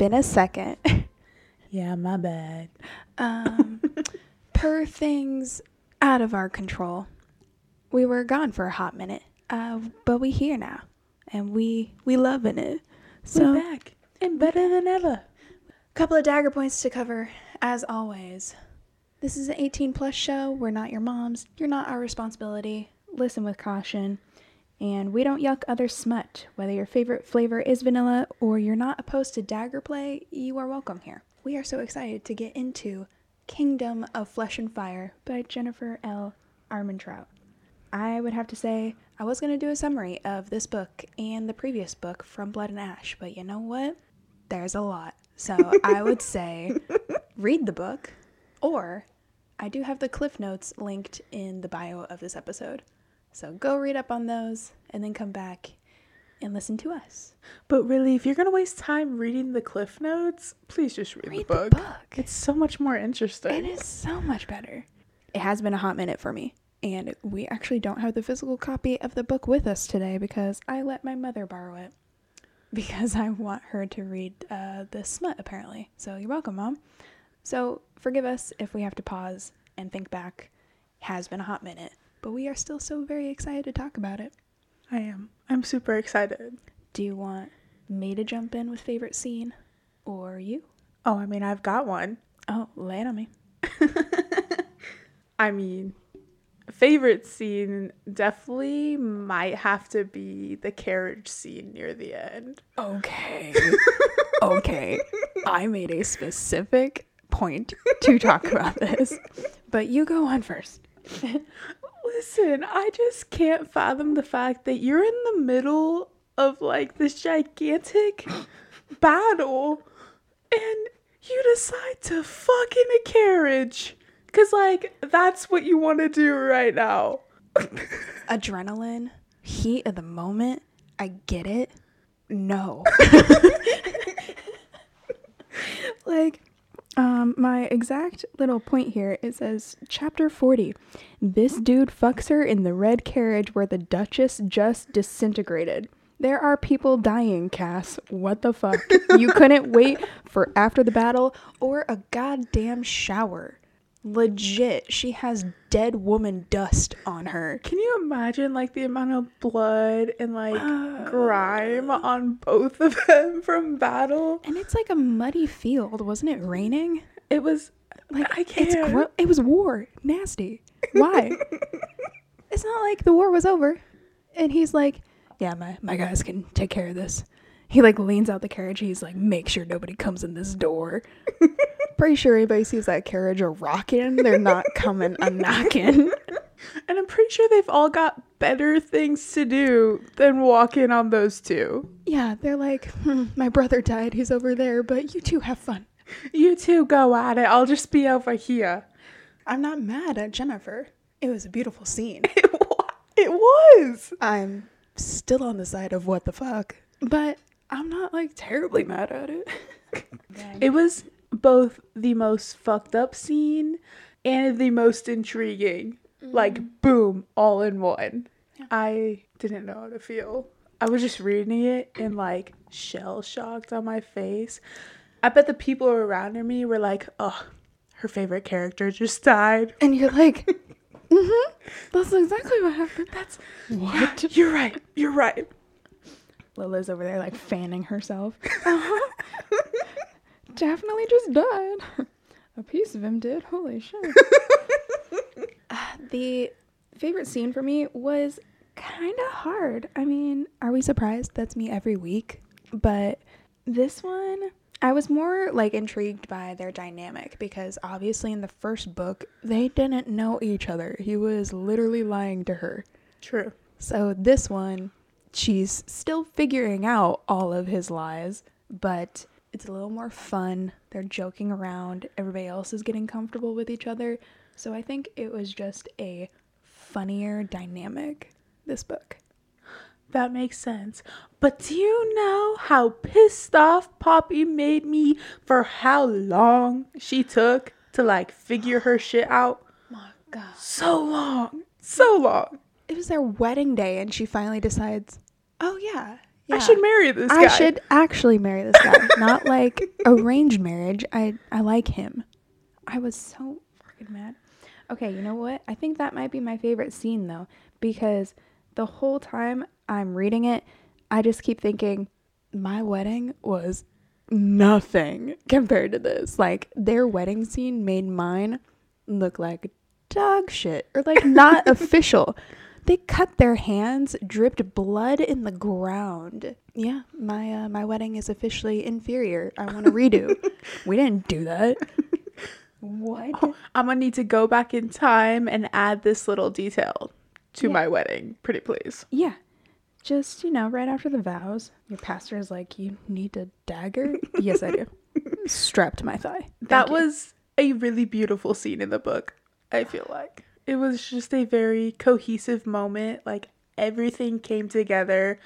Been a second. Yeah, my bad. um, per things out of our control, we were gone for a hot minute, uh, but we here now, and we we loving it. So We're back and better than ever. couple of dagger points to cover, as always. This is an 18 plus show. We're not your moms. You're not our responsibility. Listen with caution. And we don't yuck other smut. Whether your favorite flavor is vanilla or you're not opposed to dagger play, you are welcome here. We are so excited to get into Kingdom of Flesh and Fire by Jennifer L. Armentrout. I would have to say I was going to do a summary of this book and the previous book from Blood and Ash, but you know what? There's a lot. So I would say read the book, or I do have the cliff notes linked in the bio of this episode. So go read up on those and then come back and listen to us. But really, if you're gonna waste time reading the cliff notes, please just read, Read the, the book. book. It's so much more interesting. It is so much better. It has been a hot minute for me. And we actually don't have the physical copy of the book with us today because I let my mother borrow it. Because I want her to read uh, the smut, apparently. So you're welcome, Mom. So forgive us if we have to pause and think back. Has been a hot minute, but we are still so very excited to talk about it. I am. I'm super excited. Do you want me to jump in with favorite scene or you? Oh, I mean, I've got one. Oh, lay it on me. I mean, favorite scene definitely might have to be the carriage scene near the end. Okay. okay. I made a specific point to talk about this, but you go on first. Listen, I just can't fathom the fact that you're in the middle of like this gigantic battle and you decide to fuck in a carriage. Cause like that's what you want to do right now. Adrenaline, heat of the moment. I get it. No. like, um, my exact little point here it says, Chapter 40. This dude fucks her in the red carriage where the Duchess just disintegrated. There are people dying, Cass. What the fuck? you couldn't wait for after the battle or a goddamn shower. Legit, she has dead woman dust on her. Can you imagine like the amount of blood and like uh, grime on both of them from battle? And it's like a muddy field, wasn't it raining? It was Like I can't. gro- it was war, nasty. Why? it's not like the war was over. And he's like, "Yeah, my my guys can take care of this." He like leans out the carriage. He's like, "Make sure nobody comes in this door." Pretty sure anybody sees that carriage a rocking, they're not coming a knocking. And I'm pretty sure they've all got better things to do than walk in on those two. yeah, they're like, hmm, "My brother died. He's over there, but you two have fun." You two go at it. I'll just be over here. I'm not mad at Jennifer. It was a beautiful scene. It, wa- it was. I'm still on the side of what the fuck, but I'm not like terribly mad at it. It was both the most fucked up scene and the most intriguing. Like, boom, all in one. I didn't know how to feel. I was just reading it and like shell shocked on my face. I bet the people around me were like, oh, her favorite character just died. and you're like, mm-hmm, that's exactly what happened. That's What? You're right. You're right. Lila's over there like fanning herself. Uh-huh. Definitely just died. A piece of him did. Holy shit. Uh, the favorite scene for me was kind of hard. I mean, are we surprised? That's me every week. But this one, I was more like intrigued by their dynamic because obviously in the first book, they didn't know each other. He was literally lying to her. True. So this one, she's still figuring out all of his lies, but it's a little more fun. They're joking around. Everybody else is getting comfortable with each other. So I think it was just a funnier dynamic this book. That makes sense. But do you know how pissed off Poppy made me for how long she took to like figure her shit out? My god. So long. So long. It was their wedding day and she finally decides, "Oh yeah, I should marry this guy. I should actually marry this guy, not like arranged marriage. I I like him. I was so fucking mad. Okay, you know what? I think that might be my favorite scene though, because the whole time I'm reading it, I just keep thinking my wedding was nothing compared to this. Like their wedding scene made mine look like dog shit or like not official. They cut their hands, dripped blood in the ground. Yeah, my uh, my wedding is officially inferior. I want to redo. we didn't do that. What? I'm gonna need to go back in time and add this little detail to Yeah. my wedding. Pretty please. Yeah. Just, you know, right after the vows, your pastor is like, You need a dagger? yes, I do. Strapped to my thigh. that you. was a really beautiful scene in the book. I feel like it was just a very cohesive moment. Like everything came together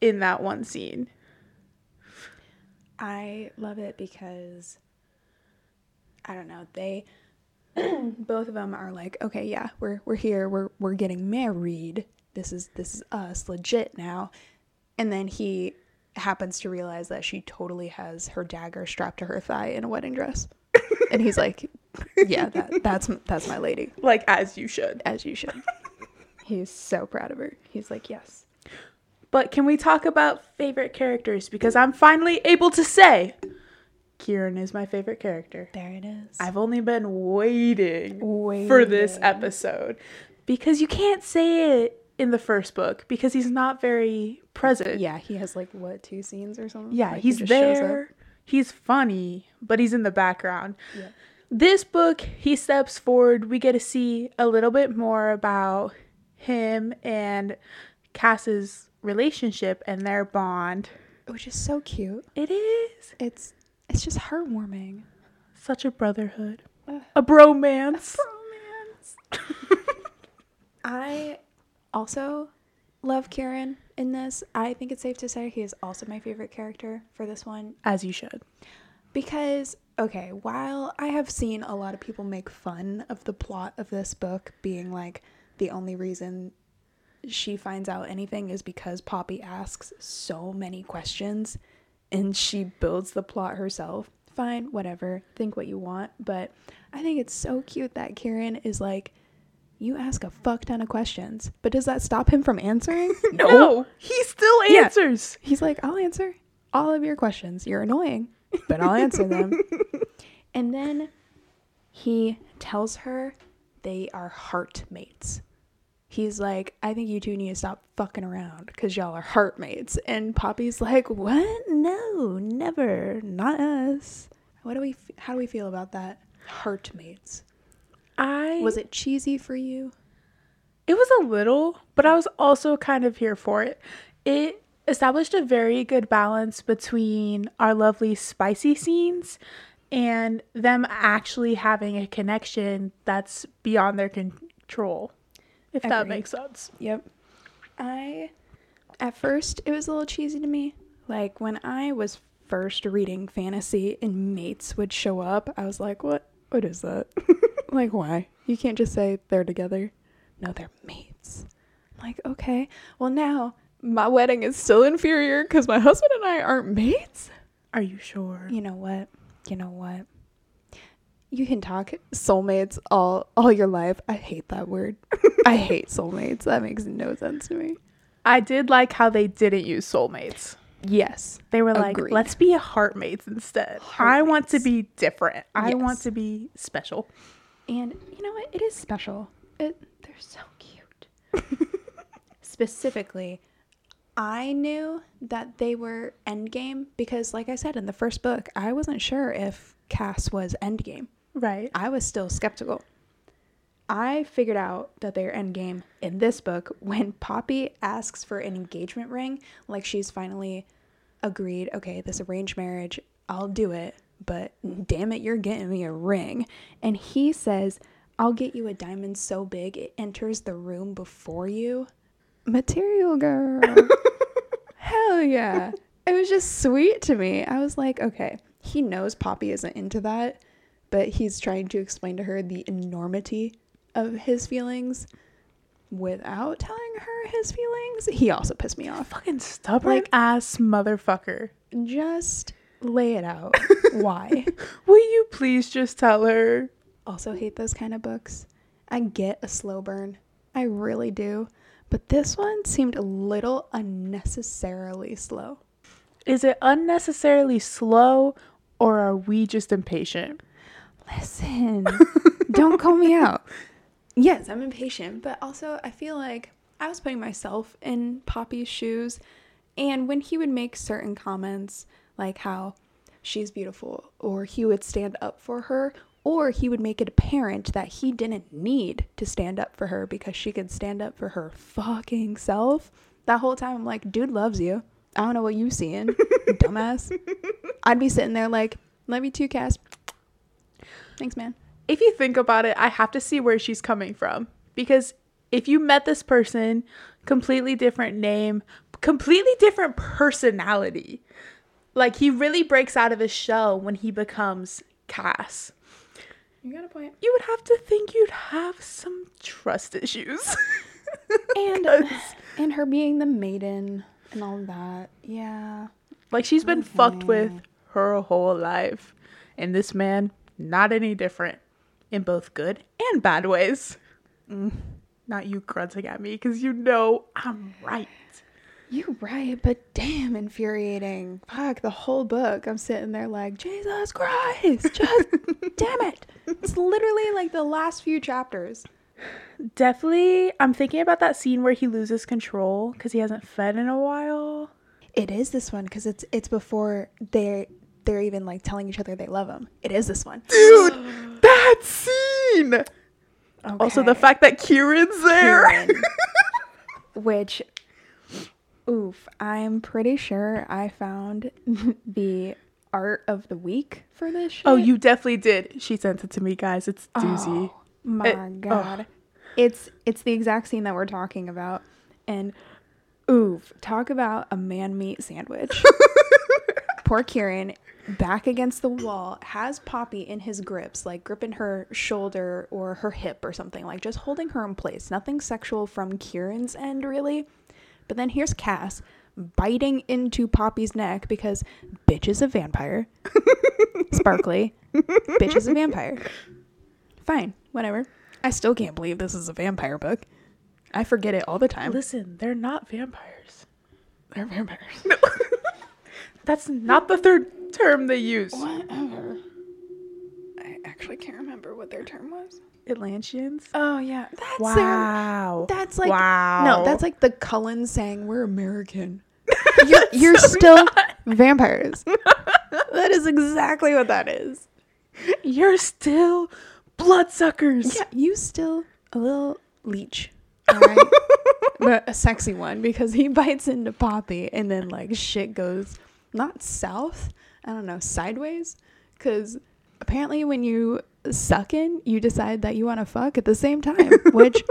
in that one scene. I love it because I don't know, they both of them are like, okay, yeah, we're we're here, we're we're getting married. This is this is us legit now. And then he happens to realize that she totally has her dagger strapped to her thigh in a wedding dress. And he's like, yeah, that that's that's my lady, Like as you should. as you should. He's so proud of her. He's like, yes. But can we talk about favorite characters? Because I'm finally able to say Kieran is my favorite character. There it is. I've only been waiting for this episode because you can't say it in the first book because he's not very present. yeah, he has like what two scenes or something. Yeah, Like, he he's up. there. He's funny, but he's in the background. Yeah. This book, he steps forward. We get to see a little bit more about him and Cass's relationship and their bond. which is so cute. It is It's it's just heartwarming. such a brotherhood, Ugh. a bromance. I also love Kieran in this. I think it's safe to say he is also my favorite character for this one As you should. because okay, while I have seen a lot of people make fun of the plot of this book being like the only reason she finds out anything is because Poppy asks so many questions and she builds the plot herself. Fine, whatever. Think what you want, but I think it's so cute that Kieran is like you ask a fuck ton of questions, but does that stop him from answering? No, he still Yeah. answers. He's like, I'll answer all of your questions. You're annoying, but I'll answer them. and then he tells her they are heart mates. He's like, I think you two need to stop fucking around because y'all are heart mates. And Poppy's like, What? No, never. Not us. What do we? f- How do we feel about that? Heart mates. I Was it cheesy for you? It was a little, but I was also kind of here for it. It established a very good balance between our lovely spicy scenes and them actually having a connection that's beyond their control. If that makes sense. Yep. I, at first, it was a little cheesy to me. Like, when I was first reading fantasy and mates would show up, I was like, what? What is that? like, why? You can't just say they're together. No, they're mates. I'm like, okay. Well, now my wedding is still inferior because my husband and I aren't mates. Are you sure? You know what? You know what? You can talk soulmates all all your life. I hate that word. I hate soulmates. That makes no sense to me. I did like how they didn't use soulmates. Yes. They were like, let's be heartmates instead. I want to be different. I want to be special. And you know what? It is special. It they're so cute. Specifically, I knew that they were endgame because like I said in the first book, I wasn't sure if Cass was endgame. Right. I was still skeptical. I figured out that they're endgame in this book when Poppy asks for an engagement ring, like she's finally agreed, okay, this arranged marriage, I'll do it, but damn it, you're getting me a ring. And he says, I'll get you a diamond so big it enters the room before you. Material girl. Hell yeah. It was just sweet to me. I was like, okay, he knows Poppy isn't into that, but he's trying to explain to her the enormity of his feelings. without telling her his feelings, he also pissed me off. Fucking stubborn Like- ass motherfucker. Just lay it out. Why? Will you please just tell her? also hate those kind of books. I get a slow burn. I really do. But this one seemed a little unnecessarily slow. Is it unnecessarily slow or are we just impatient? Listen, don't call me out. Yes, I'm impatient, but also I feel like I was putting myself in Poppy's shoes. And when he would make certain comments, like how she's beautiful, or he would stand up for her, or he would make it apparent that he didn't need to stand up for her because she could stand up for her fucking self. That whole time, I'm like, dude loves you. I don't know what you seeing, dumbass. I'd be sitting there like, love you too, Cass. Thanks, man. If you think about it, I have to see where she's coming from. Because if you met this person, completely different name, completely different personality. Like he really breaks out of his shell when he becomes Cass. You got a point. You would have to think you'd have some trust issues. And 'Cause, and her being the maiden and all that. Yeah. like she's been fucked with her whole life. And this man, not any different in both good and bad ways. Mm, not you grunting at me because you know I'm right. You're right, but damn infuriating. Fuck, the whole book. I'm sitting there like, Jesus Christ, just damn it. It's literally like the last few chapters. Definitely, I'm thinking about that scene where he loses control because he hasn't fed in a while. It is this one because it's it's before they they're even like telling each other they love him. It is this one. Dude, that scene! Also, the fact that Kieran's there. Kieran. Which, oof, I'm pretty sure I found the art of the week for this oh, shit. oh, you definitely did. She sent it to me, guys. It's oh, doozy. Oh, my It- god. It's it's the exact scene that we're talking about. And oof, talk about a man meat sandwich. Poor Kieran back against the wall has Poppy in his grips, like gripping her shoulder or her hip or something, like just holding her in place. Nothing sexual from Kieran's end really. But then here's Cass biting into Poppy's neck because bitch is a vampire. Sparkly. bitch is a vampire. Fine, whatever. I still can't believe this is a vampire book. I forget it all the time. Listen, they're not vampires. They're vampires. No. That's not the third term they use. Whatever. I actually can't remember what their term was. Atlanteans? Oh yeah, that's their. Wow. That's like wow. no, that's like the Cullen saying we're American. You're, you're still vampires. that is exactly what that is. You're still bloodsuckers. Yeah, you still a little leech. All right. but a sexy one because he bites into Poppy and then like shit goes not south, I don't know, sideways. Because apparently when you suck in, you decide that you want to fuck at the same time, which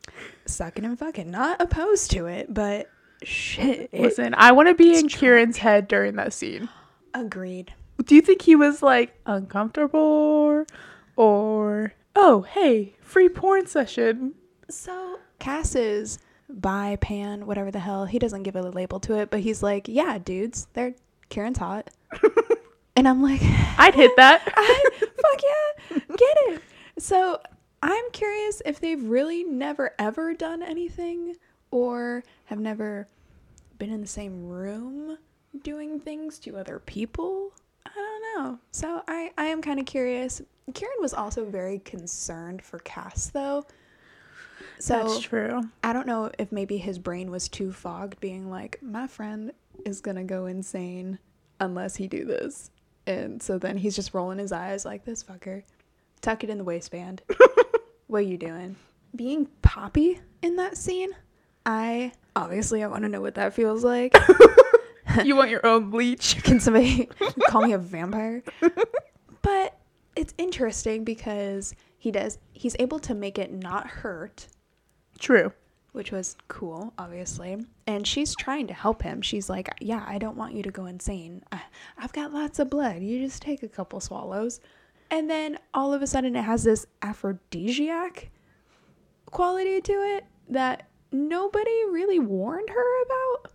sucking and fucking, not opposed to it, but shit. It, Listen, I want to be in Kieran's head during that scene. agreed. Do you think he was like uncomfortable or oh, hey, free porn session? So Cass is bi, pan, whatever the hell. He doesn't give a label to it, but he's like, yeah, dudes, they're Kieran's hot. and I'm like, I'd hit that. I, fuck yeah, get it. So I'm curious if they've really never ever done anything or have never been in the same room doing things to other people. I don't know. So I, I am kind of curious. Kieran was also very concerned for Cass though. So That's true. I don't know if maybe his brain was too fogged, being like, my friend is gonna go insane unless he do this. And so then he's just rolling his eyes like this fucker. Tuck it in the waistband. what are you doing? Being Poppy in that scene, I obviously I want to know what that feels like. you want your own bleach? Can somebody call me a vampire? But it's interesting because he does he's able to make it not hurt True. Which was cool, obviously. And she's trying to help him. She's like, "Yeah, I don't want you to go insane. I've got lots of blood. You just take a couple swallows." And then all of a sudden, it has this aphrodisiac quality to it that nobody really warned her about.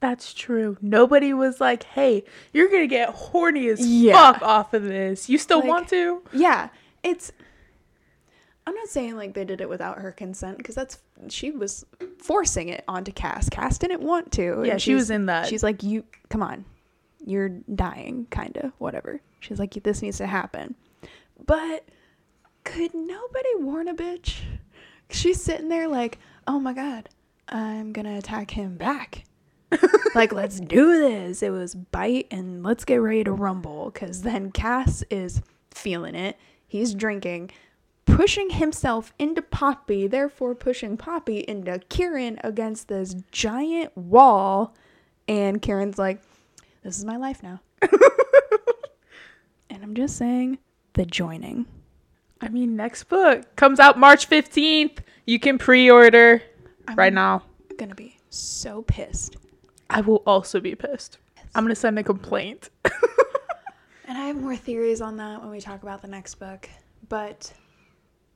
That's true. Nobody was like, "Hey, you're gonna get horny as Yeah. fuck off of this. You still Like- want to?" Yeah, it's. I'm not saying like they did it without her consent because that's she was forcing it onto Cass. Cass didn't want to. Yeah, she was in that. She's like, "You come on, you're dying, kind of whatever." She's like, "This needs to happen," but could nobody warn a bitch? She's sitting there like, "Oh my god, I'm gonna attack him back." like let's do this it was bite and let's get ready to rumble because then cass is feeling it he's drinking pushing himself into poppy therefore pushing poppy into kieran against this giant wall and kieran's like this is my life now and i'm just saying the joining I mean, next book comes out March 15th. You can pre-order right now. I'm gonna be so pissed I will also be pissed. I'm gonna send a complaint. And I have more theories on that when we talk about the next book. But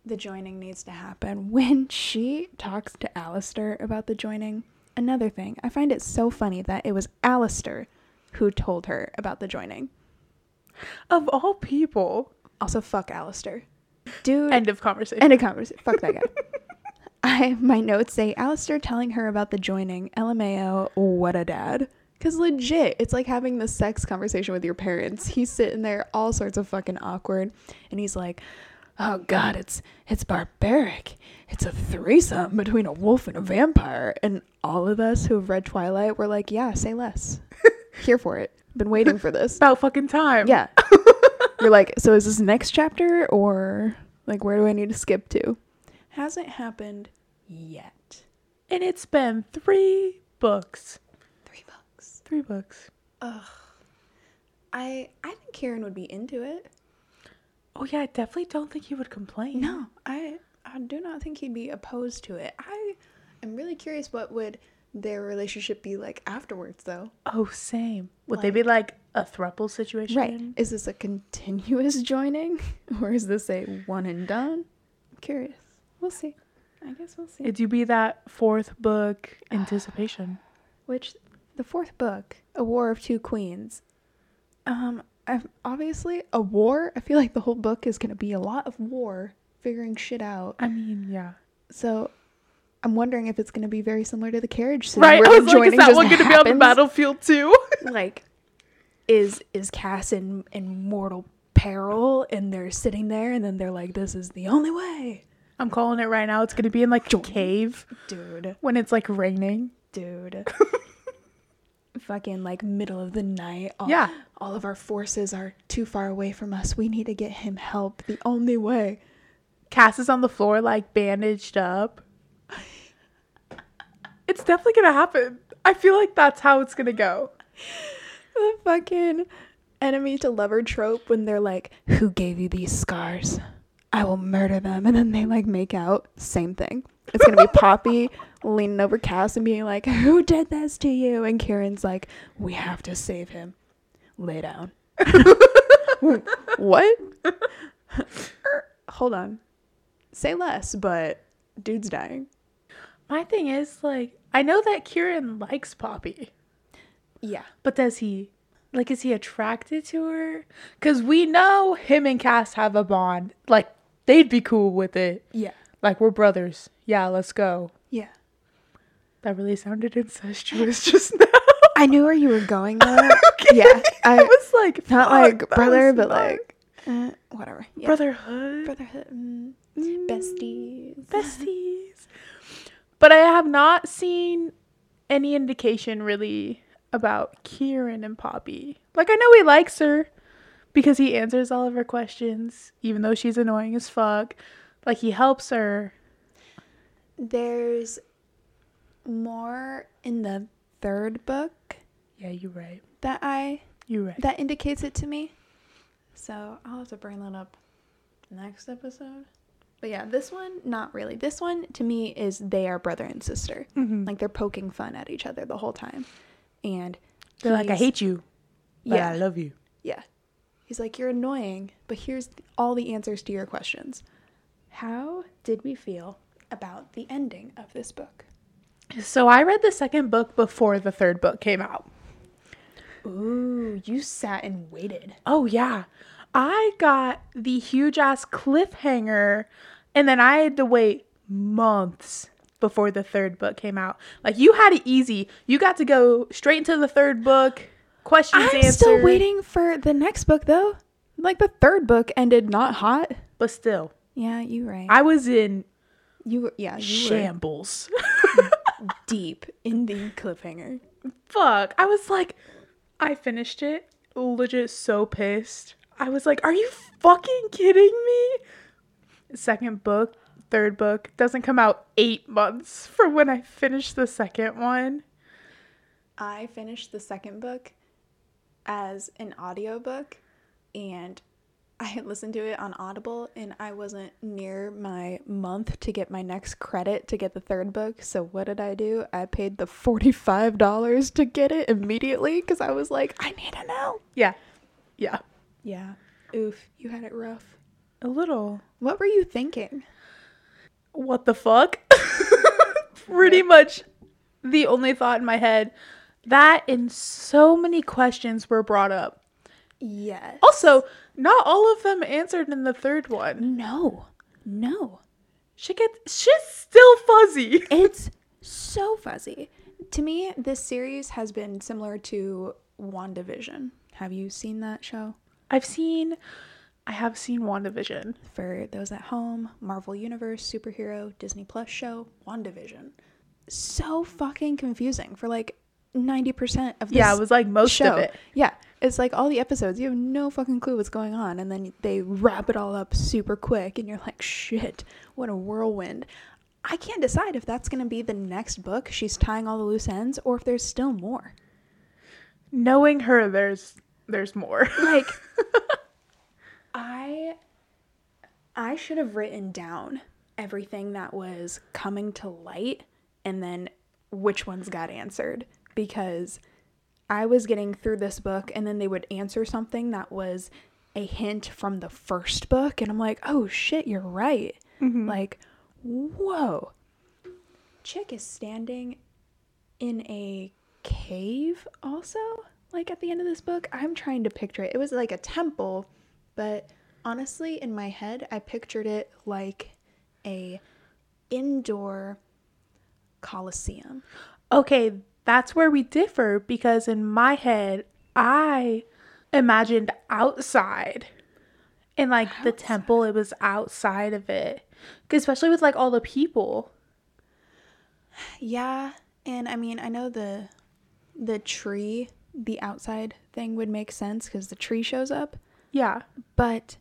the joining needs to happen. When she talks to Alastir about the joining, another thing, I find it so funny that it was Alastir who told her about the joining. of all people. Also, fuck Alastir. Dude, End of conversation. end of conversation. Fuck that guy. I my notes say Alastir telling her about the joining. LMAO, what a dad. Cause legit, it's like having the sex conversation with your parents. He's sitting there all sorts of fucking awkward, and he's like, "Oh God, it's it's barbaric. It's a threesome between a wolf and a vampire." And all of us who have read Twilight were like, "Yeah, say less. Here for it. Been waiting for this." About fucking time. Yeah. You're like, so is this next chapter or like where do I need to skip to? Hasn't happened yet. And it's been three books. Three books. Three books. Ugh. I I think Kieran would be into it. Oh yeah, I definitely don't think he would complain. No, I I do not think he'd be opposed to it. I am really curious what would their relationship be like afterwards though. Oh, same. Would they be like a thruple situation? Right. Is this a continuous joining or is this a one and done? I'm curious. We'll see. I guess we'll see. It'd be that fourth book anticipation. Which the fourth book, A War of Two Queens. Um, obviously a war. I feel like the whole book is gonna be a lot of war, figuring shit out. I mean, yeah. So, I'm wondering if it's gonna be very similar to the carriage scene, Right. where I was like, is that one going to be on the battlefield too? Like, is is Cass in in mortal peril, and they're sitting there, and then they're like, "This is the only way, I'm calling it right now. It's going to be in like a cave dude." when it's like raining. dude. Fucking like middle of the night. All, Yeah. All of our forces are too far away from us. We need to get him help. The only way. Cass is on the floor, like bandaged up. It's definitely to happen. I feel like that's how it's to go. The fucking enemy to lover trope when they're like, Who gave you these scars? I will murder them. And then they like make out. Same thing. It's gonna be Poppy leaning over Cass and being like, Who did this to you? And Kieran's like, We have to save him. Lay down. what? Hold on. Say less, but dude's dying. My thing is, like, I know that Kieran likes Poppy, Yeah. but does he, like, is he attracted to her? Because we know him and Cass have a bond. Like, they'd be cool with it. Yeah. Like, we're brothers. Yeah, let's go. Yeah. That really sounded incestuous just now. I knew where you were going though. Yeah. I I was like, not like brother, but not- like uh, whatever. Yeah. brotherhood. brotherhood, mm, Mm, besties. besties. But I have not seen any indication really about Kieran and Poppy. Like I know he likes her because he answers all of her questions, even though she's annoying as fuck. Like he helps her. There's more in the third book Yeah, you're right. that I You're right. that indicates it to me. So I'll have to bring that up next episode. But yeah, this one not really. This one to me is they are brother and sister. Mhm. Like they're poking fun at each other the whole time, and They're like, I hate you, but Yeah, I love you. Yeah. He's like, You're annoying, but here's all the answers to your questions. How did we feel about the ending of this book. So I read the second book before the third book came out. Ooh, you sat and waited. Oh, yeah. I got the huge ass cliffhanger, and then I had to wait months before the third book came out. Like, you had it easy. You got to go straight into the third book, questions I'm answered. still waiting for the next book though. Like the third book ended not hot. But still, Yeah, you right. I was in you were yeah, you were shambles. deep in the cliffhanger. Fuck. I was like, I finished it. Legit so pissed. I was like, are you fucking kidding me? Second book, third book doesn't come out eight months from when I finished the second one. I finished the second book as an audiobook and I had listened to it on Audible and I wasn't near my month to get my next credit to get the third book. So what did I do? I paid the $45 to get it immediately cuz I was like, I need to know. Yeah. Yeah. Yeah. Oof, you had it rough. A little. What were you thinking? What the fuck? Pretty much the only thought in my head. That and so many questions were brought up. Yes. Also, not all of them answered in the third one. no. No. She gets she's still fuzzy. It's so fuzzy. To me, this series has been similar to WandaVision. Have you seen that show? I've seen I have seen WandaVision. For those at home, Marvel Universe, superhero, Disney Plus show, WandaVision. So fucking confusing for like 90% of this Yeah, it was like most show. of it. Yeah, it's like all the episodes, you have no fucking clue what's going on, and then they wrap it all up super quick, and you're like, shit, what a whirlwind. I can't decide if that's gonna be the next book she's tying all the loose ends, or if there's still more. Knowing her there's there's more. Like, I, I should have written down everything that was coming to light, and then which ones got answered because I was getting through this book and then they would answer something that was a hint from the first book and I'm like, "Oh shit, you're right." Mm-hmm. Like, whoa. Chick is standing in a cave also like at the end of this book. I'm trying to picture it. It was like a temple, but honestly in my head I pictured it like a indoor coliseum. okay, that's where we differ because in my head I imagined outside. And like the temple, it was outside of it. especially with like all the people. Yeah, and I mean, I know the the tree, the outside thing would make sense because the tree shows up. Yeah. But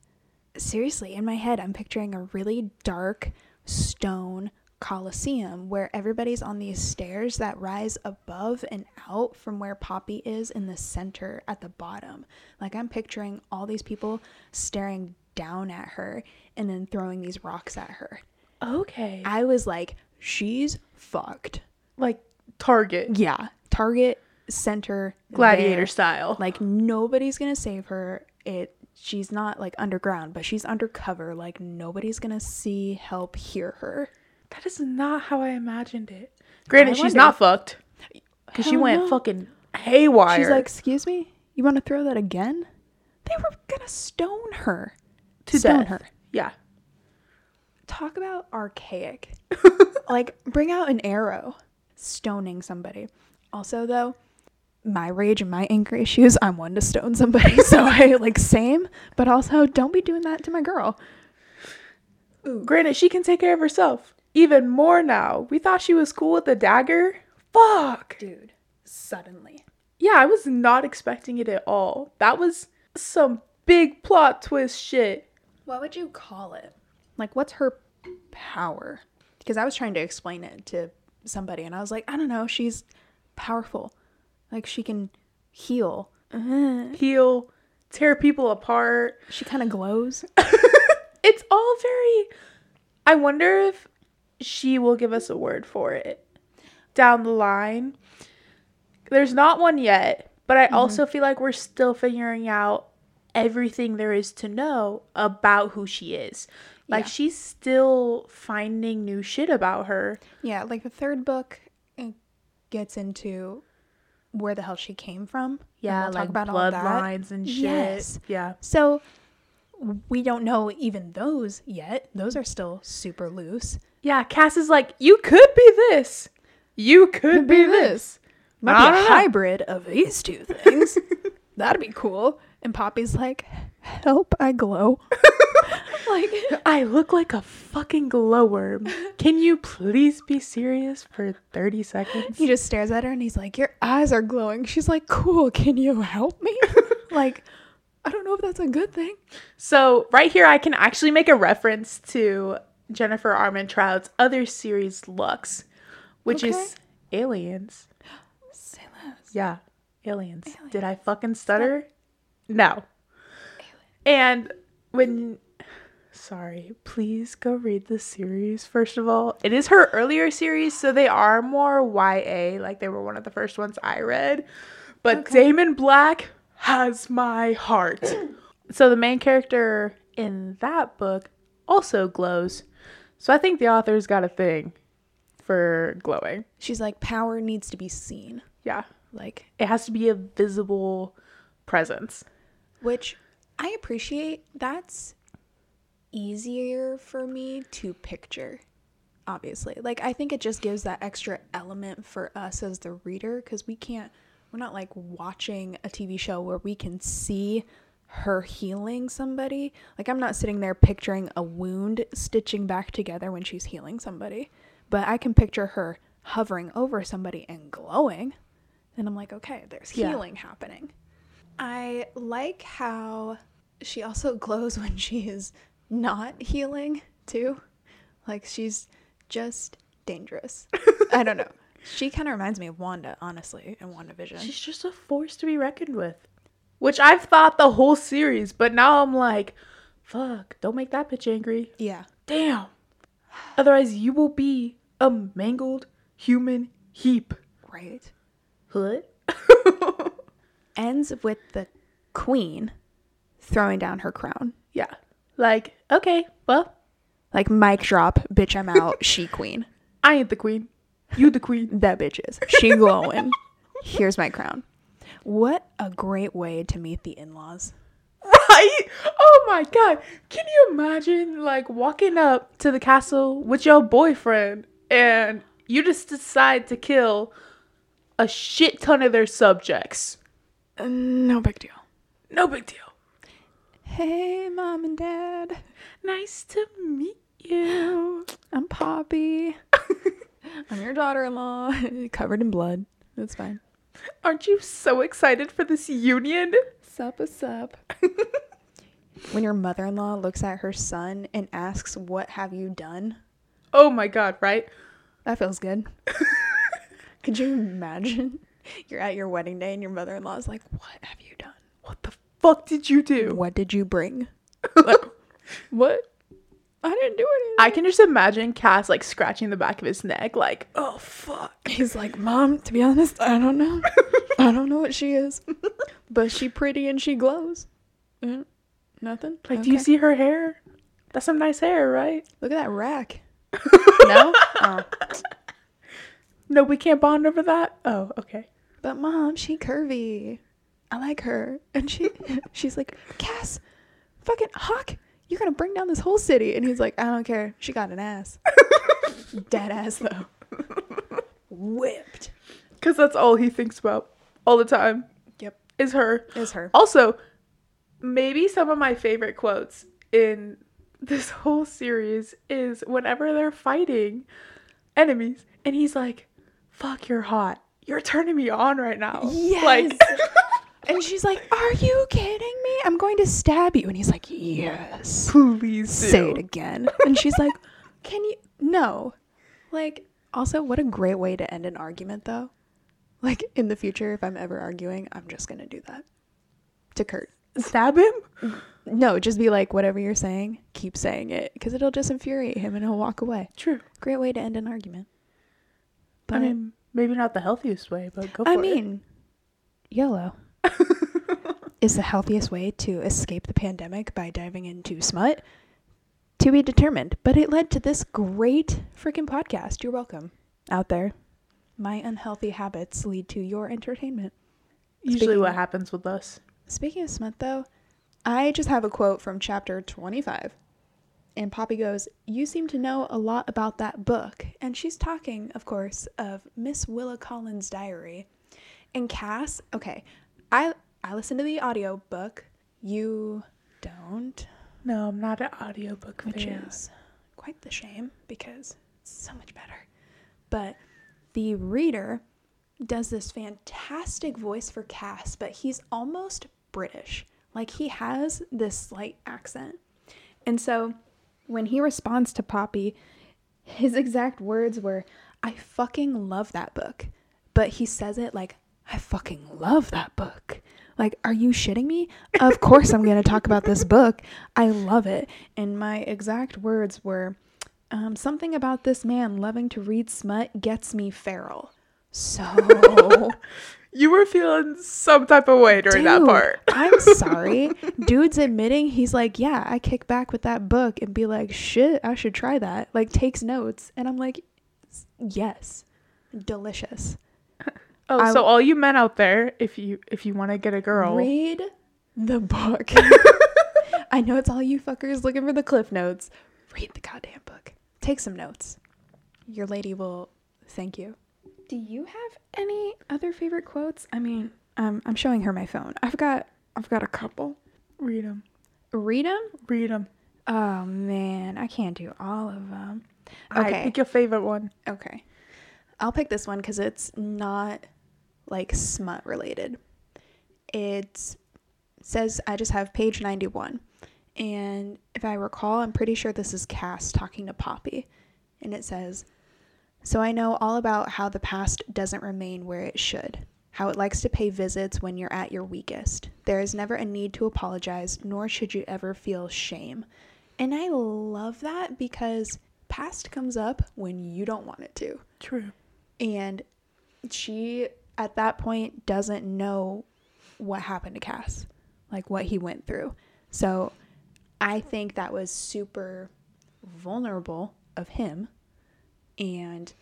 seriously, in my head, I'm picturing a really dark stone coliseum where everybody's on these stairs that rise above and out from where Poppy is in the center at the bottom. Like I'm picturing all these people staring down at her and then throwing these rocks at her. Okay. I was like, she's fucked. like Target. Yeah. Target center Gladiator there. style. Like nobody's gonna save her. It she's not like underground, but she's undercover. Like nobody's gonna see, help, hear her. That is not how I imagined it. Granted, I she's wonder. not fucked. Because she went no. fucking haywire. She's like, "Excuse me, you want to throw that again?" They were gonna stone her. to stone death. her. Yeah. Talk about archaic. like bring out an arrow, stoning somebody. Also, though, my rage and my anger issues, I'm one to stone somebody. so I like same, but also don't be doing that to my girl. Granted, she can take care of herself. Even more now. We thought she was cool with the dagger. Fuck. Dude, suddenly. Yeah, I was not expecting it at all. That was some big plot twist shit. What would you call it? Like, what's her power? Because I was trying to explain it to somebody, and I was like, I don't know. She's powerful. Like, she can heal. Heal, tear people apart. She kind of glows. It's all very. I wonder if she will give us a word for it down the line. There's not one yet, but I mm-hmm. also feel like we're still figuring out everything there is to know about who she is. Like Yeah. she's still finding new shit about her. Yeah, like the third book it gets into where the hell she came from. Yeah, we'll like all that. bloodlines and shit. Yes. Yeah. So we don't know even those yet. Those are still super loose. Yeah, Cass is like, you could be this. You could be this. Might be a hybrid of these two things. That'd be cool. And Poppy's like, help, I glow. like, I look like a fucking glowworm. Can you please be serious for 30 seconds? he just stares at her and he's like, your eyes are glowing. She's like, cool, can you help me? like, I don't know if that's a good thing. So, right here, I can actually make a reference to Jennifer Armentrout's other series, Lux, which Okay. is Aliens. Say less. Yeah, aliens. Did I fucking stutter? No. And when. Sorry, please go read the series first of all. It is her earlier series, so they are more YA. Like they were one of the first ones I read. But Daemon Black has my heart. so the main character in that book also glows. So I think the author's got a thing for glowing. She's like, power needs to be seen. Yeah. Like, It has to be a visible presence. which I appreciate. That's easier for me to picture, obviously. Like, I think it just gives that extra element for us as the reader because we can't, we're not like watching a TV show where we can see her healing somebody. Like, I'm not sitting there picturing a wound stitching back together when she's healing somebody, but I can picture her hovering over somebody and glowing. And I'm like, okay, there's Yeah. healing happening. I like how she also glows when she is not healing too. Like she's just dangerous. I don't know. She kind of reminds me of Wanda, honestly, in WandaVision. She's just a force to be reckoned with. Which I've thought the whole series, but now I'm like, fuck, don't make that bitch angry. yeah. Damn. Otherwise, you will be a mangled human heap. Right. What? Ends with the queen throwing down her crown. yeah. Like, okay, well, Like mic drop, bitch, I'm out. she queen. I ain't the queen. You the queen. That bitch is. She glowing. Here's my crown. What a great way to meet the in-laws. Right? Oh my god. Can you imagine like walking up to the castle with your boyfriend and you just decide to kill a shit ton of their subjects? Uh, No big deal. No big deal. Hey, mom and dad. Nice to meet you. I'm Poppy. I'm your daughter-in-law, covered in blood. That's fine. Aren't you so excited for this union? Sup a sup. when your mother-in-law looks at her son and asks, "What have you done?" Oh my god, right? That feels good. Could you imagine? You're at your wedding day and your mother-in-law is like, "What have you done? What the fuck did you do? What did you bring?" What? I didn't do anything. I can just imagine Cass like scratching the back of his neck, like, oh fuck. He's like, Mom, to be honest, I don't know. I don't know what she is. But she pretty and she glows. Mm, nothing? Like, do you see her hair? That's some nice hair, right? Look at that rack. no? Oh. No, we can't bond over that. Oh, okay. But mom, she curvy. I like her. And she she's like, Cass, fucking Hawke, you're gonna bring down this whole city. And he's like, I don't care. She got an ass. Dead ass though. Whipped. Because that's all he thinks about all the time Yep. is her. Is her. Also, maybe some of my favorite quotes in this whole series is whenever they're fighting enemies and he's like, fuck, you're hot. You're turning me on right now. Yes. Like, and she's like, Are you kidding me? I'm going to stab you. And he's like, Yes. please do. Say it again. And she's like, Can you? No. Like, also, what a great way to end an argument, though. Like, in the future, if I'm ever arguing, I'm just going to do that to Kurt. Stab him? Mm-hmm. No, just be like, whatever you're saying, keep saying it because it'll just infuriate him and he'll walk away. True. Great way to end an argument. But I mean, maybe not the healthiest way, but go for it. I it. mean, YOLO. is the healthiest way to escape the pandemic by diving into smut? To be determined. But it led to this great freaking podcast. You're welcome out there. My unhealthy habits lead to your entertainment. Usually, Speaking what of- happens with us. Speaking of smut, though, I just have a quote from chapter 25. And Poppy goes, You seem to know a lot about that book. And she's talking, of course, of Miss Willa Colyns' diary. And Cass, okay, I I listened to the audio book. You don't, No, I'm not an audiobook which fan. is quite the shame because it's so much better. But the reader does this fantastic voice for Cas, but he's almost British. Like he has this slight accent. And so when he responds to Poppy, his exact words were, I fucking love that book. But he says it like, I fucking love that book. Like, are you shitting me? Of course I'm going to talk about this book. I love it. And my exact words were, um, something about this man loving to read smut gets me feral. So, You were feeling some type of way during that part. I'm sorry. Dude's admitting he's like, yeah, I kick back with that book and be like, shit, I should try that. Like, takes notes. And I'm like, yes, delicious. Oh, I- so all you men out there, if you if you want to get a girl, Read the book. I know it's all you fuckers looking for the cliff notes. Read the goddamn book. Take some notes. Your lady will thank you. Do you have any other favorite quotes? I mean, um, I'm showing her my phone. I've got, I've got a couple. read them. Read them. Read them. Oh man, I can't do all of them. Okay. Okay. pick your favorite one. Okay. I'll pick this one because it's not like smut related. It says, I just have page 91. And if I recall, I'm pretty sure this is Cas talking to Poppy. And it says, So I know all about how the past doesn't remain where it should, how it likes to pay visits when you're at your weakest. There is never a need to apologize, nor should you ever feel shame. And I love that because past comes up when you don't want it to. True. And she, at that point, doesn't know what happened to Cas, like what he went through. So I think that was super vulnerable of him and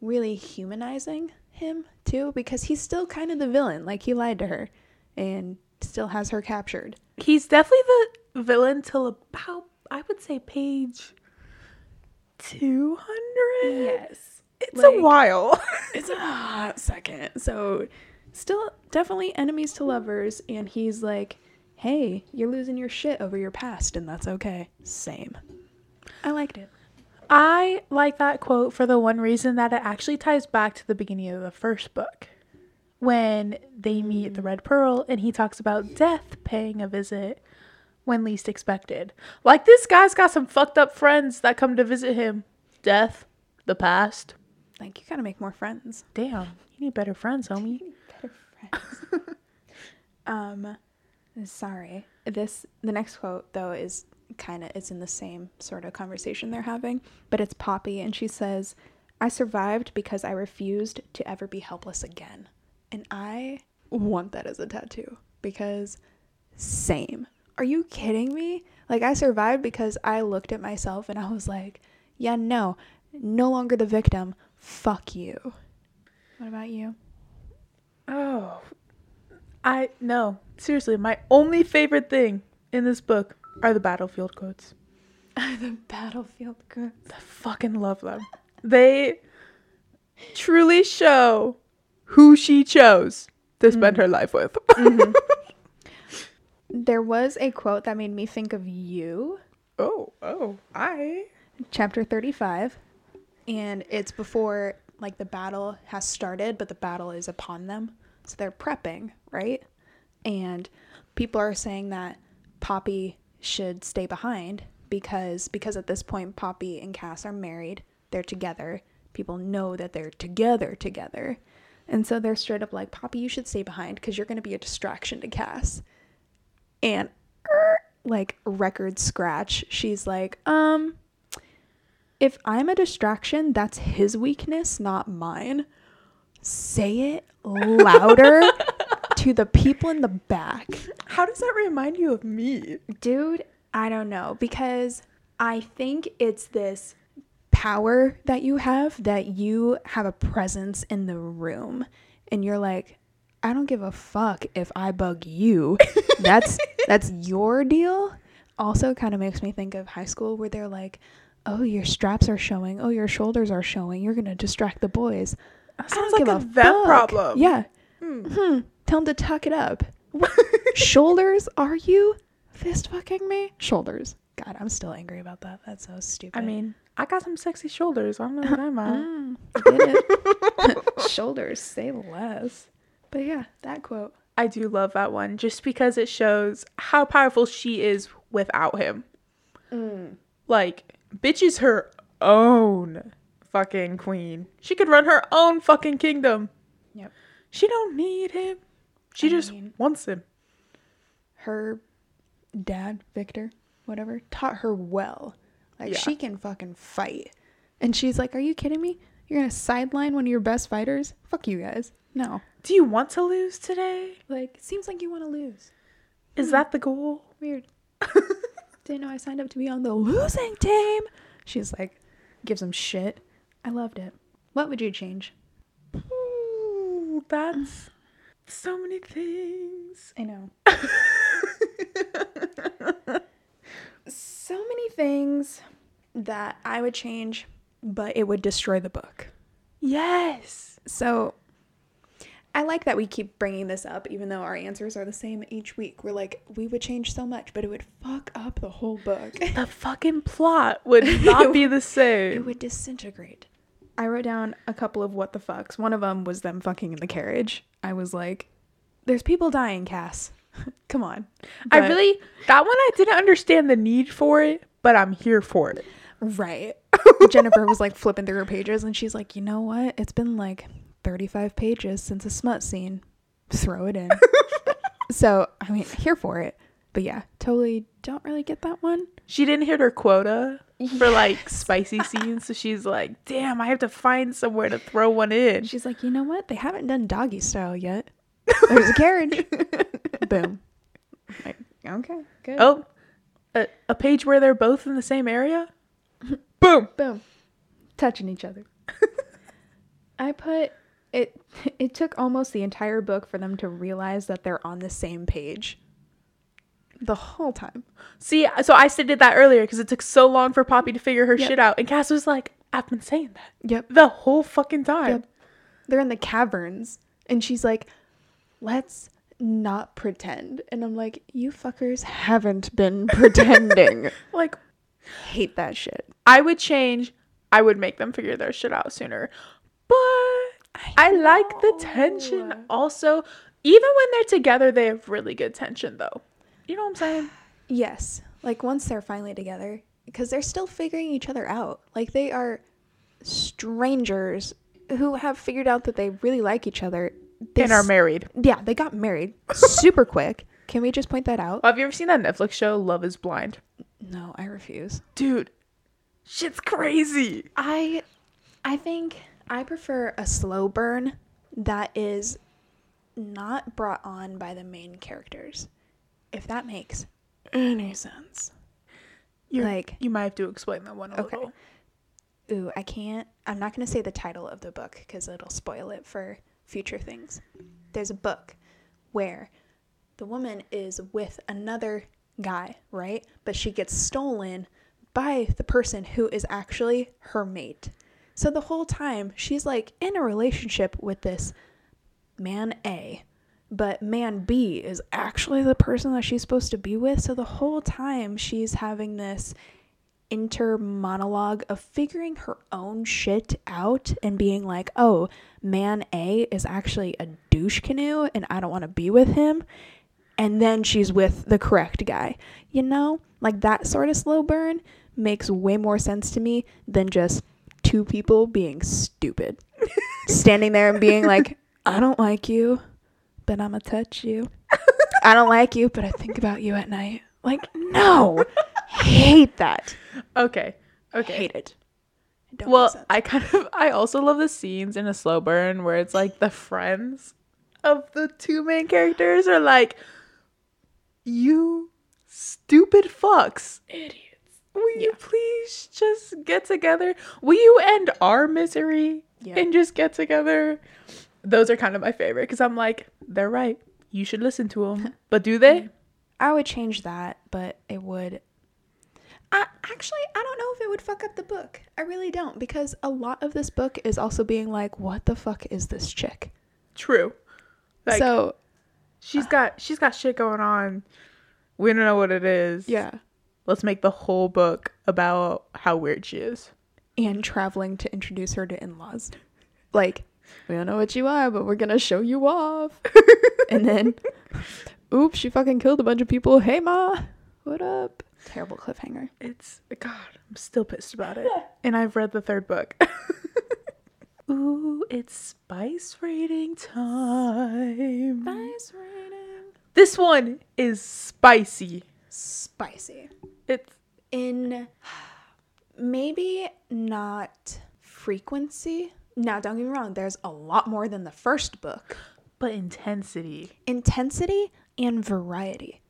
really humanizing him too, because he's still kind of the villain. Like he lied to her and still has her captured. He's definitely the villain till about I would say page two hundred. Yes. It's Like- a while. it's a hot second. So, still definitely enemies to lovers. And he's like, hey, you're losing your shit over your past, and that's okay. Same. I liked it. I like that quote for the one reason that it actually ties back to the beginning of the first book. When they meet the mm. Red Pearl and he talks about death paying a visit when least expected. Like this guy's got some fucked up friends that come to visit him. Death, the past. Like, you gotta make more friends. Damn, you need better friends, homie. Better friends. um, sorry. This, the next quote, though, is kind of, it's in the same sort of conversation they're having, but it's Poppy, and she says, I survived because I refused to ever be helpless again. And I want that as a tattoo because same. Are you kidding me? Like, I survived because I looked at myself and I was like, yeah, no, no longer the victim. Fuck you. What about you? Oh, I no seriously. My only favorite thing in this book are the battlefield quotes. the battlefield quotes. I fucking love them. They truly show who she chose to spend mm-hmm. her life with. Mm-hmm. There was a quote that made me think of you, oh, oh, I. chapter 35, and it's before like the battle has started, but the battle is upon them. So they're prepping, right? And people are saying that Poppy should stay behind because because at this point Poppy and Cas are married, they're together. People know that they're together together. And so they're straight up like, Poppy, you should stay behind because you're going to be a distraction to Cas. And er, like record scratch, she's like, um, if I'm a distraction, that's his weakness, not mine. Say it louder to the people in the back. How does that remind you of me? Dude, I don't know because I think it's this power that you have that you have a presence in the room and you're like I don't give a fuck if I bug you. That's that's your deal. Also kind of makes me think of high school where they're like, "Oh, your straps are showing. Oh, your shoulders are showing. You're going to distract the boys." That I don't sounds like give a them fuck. problem. Yeah. Hmm. Tell them to tuck it up. Shoulders, are you fist fucking me? Shoulders. God, I'm still angry about that. That's so stupid. I mean, I got some sexy shoulders. I don't know what I'm at. Mm? Shoulders, say less. But yeah, that quote. I do love that one just because it shows how powerful she is without him. Like, bitch is her own fucking queen. She could run her own fucking kingdom. Yep. She don't need him. She I just mean- wants him. Her dad, Vikter, whatever, taught her well. Like Yeah. she can fucking fight. And she's like, Are you kidding me? You're gonna sideline one of your best fighters? Fuck you guys. No. Do you want to lose today? Like, seems like you wanna lose. Is hmm. that the goal? Weird. Didn't know I signed up to be on the losing team. She's like, gives him shit. I loved it. What would you change? Ooh, that's so many things. I know. so many things that I would change, but it would destroy the book. Yes. So I like that we keep bringing this up, even though our answers are the same each week. We're like, we would change so much, but it would fuck up the whole book. The fucking plot would not be the same. it would disintegrate. I wrote down a couple of what the fucks. One of them was them fucking in the carriage. I was like, there's people dying, Cas. Come on. I really that one I didn't understand the need for it, but I'm here for it. Right. Jennifer was like flipping through her pages and she's like, you know what? It's been like 35 pages since a smut scene. Throw it in. so, I mean, here for it. But yeah, totally don't really get that one. She didn't hit her quota for like spicy scenes, so she's like, "Damn, I have to find somewhere to throw one in." She's like, you know what? They haven't done doggy style yet. There's a carriage. Boom. Like, okay, good. Oh, a, a page where they're both in the same area. Boom. Boom. Touching each other. I put it it took almost the entire book for them to realize that they're on the same page. The whole time. See, so I stated that earlier because it took so long for Poppy to figure her Yep. shit out, and Cas was like, "I've been saying that Yep. the whole fucking time." Yep. They're in the caverns and she's like, "Let's not pretend." And I'm like, "You fuckers haven't been pretending." Like, Hate that shit. I would change. I would make them figure their shit out sooner, but I like the tension. Also, even when they're together, they have really good tension, though. You know what I'm saying? Yes. Like once they're finally together, because they're still figuring each other out. Like they are strangers who have figured out that they really like each other. They and are s- married. Yeah, they got married super quick. Can we just point that out? Have you ever seen that Netflix show, Love is Blind? No, I refuse. Dude, shit's crazy. I I think I prefer a slow burn that is not brought on by the main characters. If that makes any sense. You're, Like- you might have to explain that one a Okay. little. Ooh, I can't. I'm not going to say the title of the book because it'll spoil it for future things. There's a book where the woman is with another guy, right? But she gets stolen by the person who is actually her mate. So the whole time she's like in a relationship with this man A, but man B is actually the person that she's supposed to be with. So the whole time she's having this inter monologue of figuring her own shit out and being like, oh, man A is actually a douche canoe and I don't want to be with him. And then she's with the correct guy. You know, like that sort of slow burn makes way more sense to me than just two people being stupid. Standing there and being like, I don't like you, but I'm going to touch you. I don't like you, but I think about you at night. Like, no. Hate that. Okay. Okay. Hate it. Well. I kind of I also love the scenes in a slow burn where it's like the friends of the two main characters are like, you stupid fucks. Idiots. Will you please just get together? Will you end our misery Yeah. and just get together? Those are kind of my favorite because I'm like, they're right. You should listen to them. But do they? I would change that, but it would. I, actually, I don't know if it would fuck up the book. I really don't because a lot of this book is also being like, "What the fuck is this chick?" True. Like so she's uh, got she's got shit going on. We don't know what it is. yeah, Let's make the whole book about how weird she is. and traveling to introduce her to in-laws. Like, we don't know what you are, but we're gonna show you off. and then, oops, she fucking killed a bunch of people. Hey, ma, what up? Terrible cliffhanger. It's God, I'm still pissed about it. and I've read the third book. Ooh, it's spice rating time. Spice rating. This one is spicy. Spicy. It's in maybe not frequency. Now, don't get me wrong, there's a lot more than the first book. but intensity. Intensity and variety.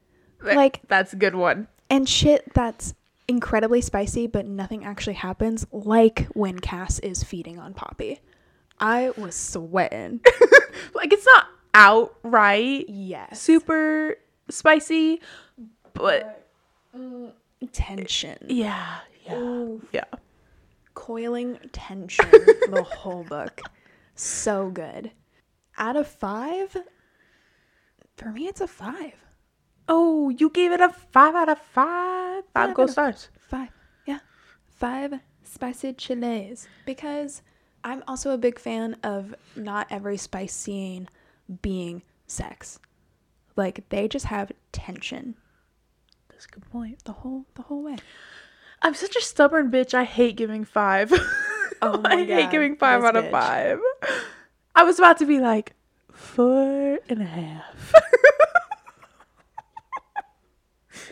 Like- that's a good one. And shit that's incredibly spicy, but nothing actually happens, like when Cas is feeding on Poppy. I was sweating. Like it's not outright Yes. super spicy, but uh, Tension. yeah, yeah, yeah. coiling tension the whole book. So good. Out of five, for me, it's a five. Oh, you gave it a five out of five. Five Five gold stars. Five. Yeah. Five spicy chiles. Because I'm also a big fan of not every spice scene being sex. Like they just have tension That's a good point. the whole the whole way. I'm such a stubborn bitch. I hate giving five. Oh I hate giving five this out of bitch. five. I was about to be like four and a half.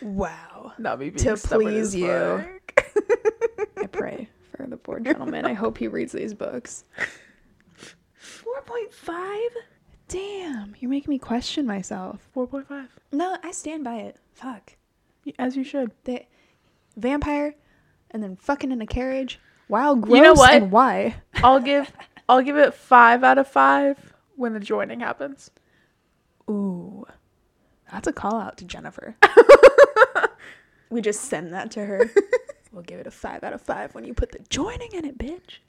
Wow. Not me being To stubborn please as you. I pray for the poor gentleman. I hope he reads these books. Four point five. Damn, you're making me question myself. Four point five. No, I stand by it. Fuck. As you should. The vampire and then fucking in a carriage. Wow, gross. You know what? And why? I'll give I'll give it five out of five when the joining happens. Ooh. That's a call out to Jennifer. we just send that to her. we'll give it a five out of five when you put the joining in it, bitch.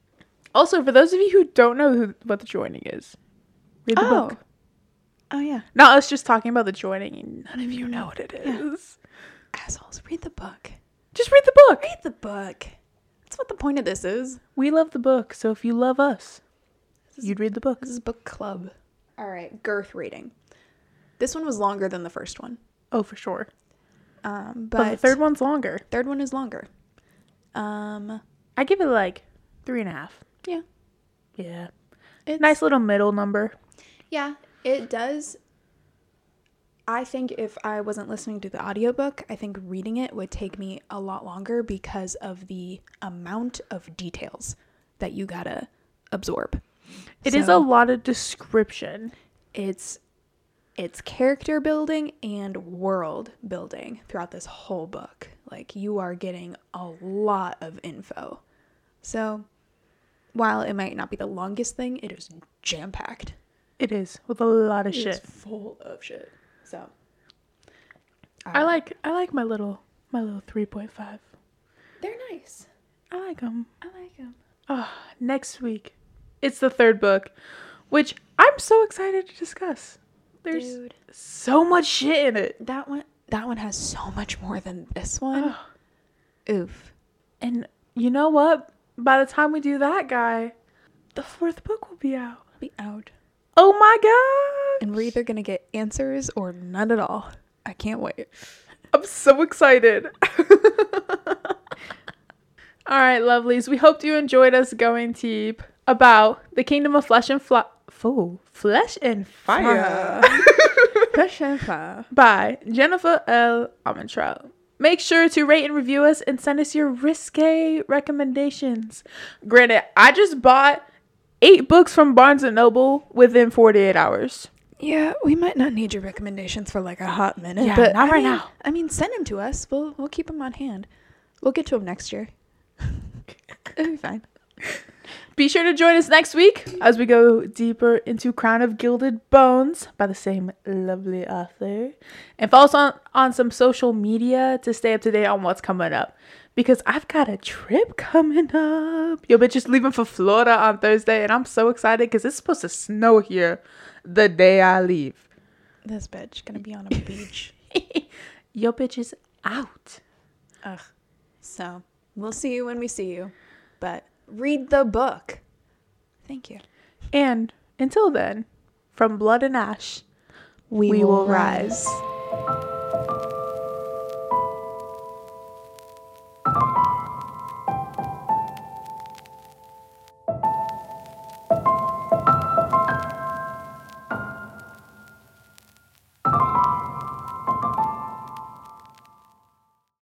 Also, for those of you who don't know who, what the joining is, read the Oh. book. Oh yeah. Not us just talking about the joining none of you know what it is. Assholes, read the book. Just read the book. Read the book. That's what the point of this is. We love the book, so if you love us, you'd read the book. This is book club. All right, girth reading. This one was longer than the first one. Oh, for sure. Um, But, but, the third one's longer. third one is longer. Um, I give it like three and a half. yeah. Yeah. It's, Nice little middle number. Yeah, it does. I think if I wasn't listening to the audiobook, I think reading it would take me a lot longer because of the amount of details that you gotta absorb. It is So- a lot of description. it's it's character building and world building throughout this whole book. Like you are getting a lot of info. So while it might not be the longest thing, it is jam packed. It is with a lot of shit. It is shit. full of shit. So I um, like I like my little my little 3.5. they're nice. I like them. I like them. Oh, ah, next week, it's the third book, which I'm so excited to discuss. There's Dude, so much shit in it. that one that one has so much more than this one. Ugh. Oof. And you know what? By the time we do that, guy, the fourth book will be out. Be out. Oh my god! And we're either gonna get answers or none at all. I can't wait. I'm so excited. All right, lovelies. We hoped you enjoyed us going deep about the kingdom of flesh and Fool, flesh and fire. Fresh and fire. by Jennifer L. Armentrout. Make sure to rate and review us and send us your risque recommendations. Granted, I just bought eight books from Barnes and Noble within 48 hours. Yeah, we might not need your recommendations for like a hot minute. Yeah, but not I right mean- now. I mean, send them to us. We'll we'll keep them on hand. We'll get to them next year. It'll be fine. Be sure to join us next week as we go deeper into Crown of Gilded Bones by the same lovely author. And follow us on, on some social media to stay up to date on what's coming up. Because I've got a trip coming up. Yo, bitch is leaving for Florida on Thursday, and I'm so excited because it's supposed to snow here the day I leave. This bitch gonna be on a beach. Your bitch is out. Ugh. So we'll see you when we see you. But read the book. Thank you. And until then, from blood and ash, we, will rise.